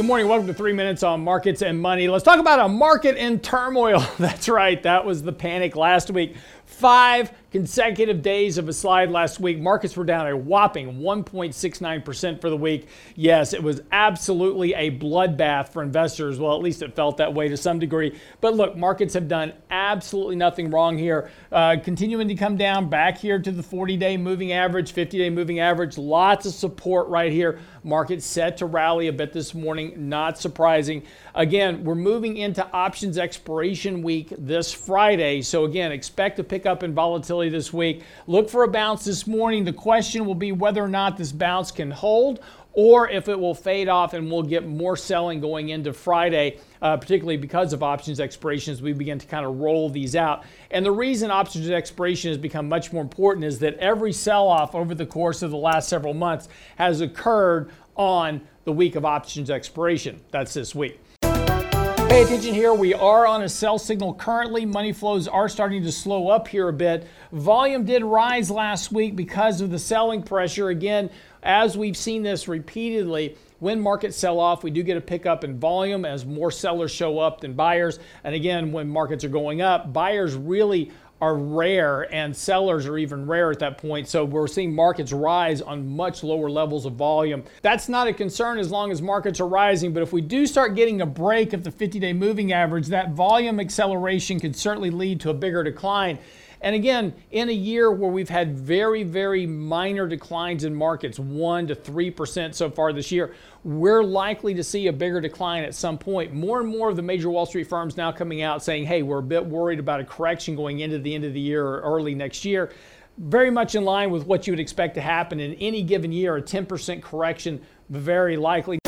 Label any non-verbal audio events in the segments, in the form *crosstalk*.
Good morning. Welcome to Three Minutes on Markets and Money. Let's talk about a market in turmoil. *laughs* That's right. That was the panic last week. Five consecutive days of a slide last week. Markets were down a whopping 1.69% for the week. Yes, it was absolutely a bloodbath for investors. Well, at least it felt that way to some degree. But look, markets have done absolutely nothing wrong here. Uh, continuing to come down back here to the 40 day moving average, 50 day moving average. Lots of support right here. Market set to rally a bit this morning. Not surprising. Again, we're moving into options expiration week this Friday. So, again, expect to pick up in volatility this week. Look for a bounce this morning. The question will be whether or not this bounce can hold or if it will fade off and we'll get more selling going into Friday, uh, particularly because of options expirations. We begin to kind of roll these out. And the reason options expiration has become much more important is that every sell off over the course of the last several months has occurred on the week of options expiration. That's this week. Pay attention here. We are on a sell signal currently. Money flows are starting to slow up here a bit. Volume did rise last week because of the selling pressure. Again, as we've seen this repeatedly, when markets sell off, we do get a pickup in volume as more sellers show up than buyers. And again, when markets are going up, buyers really are rare and sellers are even rare at that point. So we're seeing markets rise on much lower levels of volume. That's not a concern as long as markets are rising. But if we do start getting a break of the 50 day moving average, that volume acceleration could certainly lead to a bigger decline. And again, in a year where we've had very, very minor declines in markets, 1% to 3% so far this year, we're likely to see a bigger decline at some point. More and more of the major Wall Street firms now coming out saying, hey, we're a bit worried about a correction going into the end of the year or early next year. Very much in line with what you would expect to happen in any given year, a 10% correction, very likely.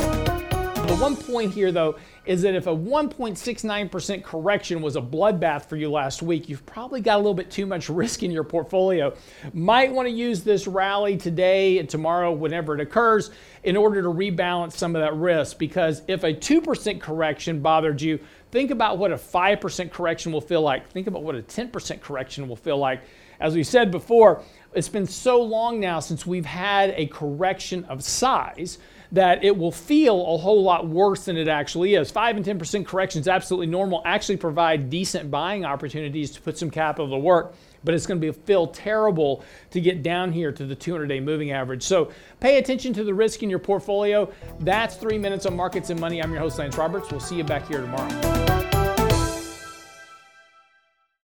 One point here, though, is that if a 1.69% correction was a bloodbath for you last week, you've probably got a little bit too much *laughs* risk in your portfolio. Might want to use this rally today and tomorrow, whenever it occurs, in order to rebalance some of that risk. Because if a 2% correction bothered you, think about what a 5% correction will feel like. Think about what a 10% correction will feel like. As we said before, it's been so long now since we've had a correction of size that it will feel a whole lot worse than it actually is. 5 and 10% corrections absolutely normal, actually provide decent buying opportunities to put some capital to work, but it's going to be feel terrible to get down here to the 200-day moving average. So pay attention to the risk in your portfolio. That's 3 minutes on markets and money. I'm your host Lance Roberts. We'll see you back here tomorrow.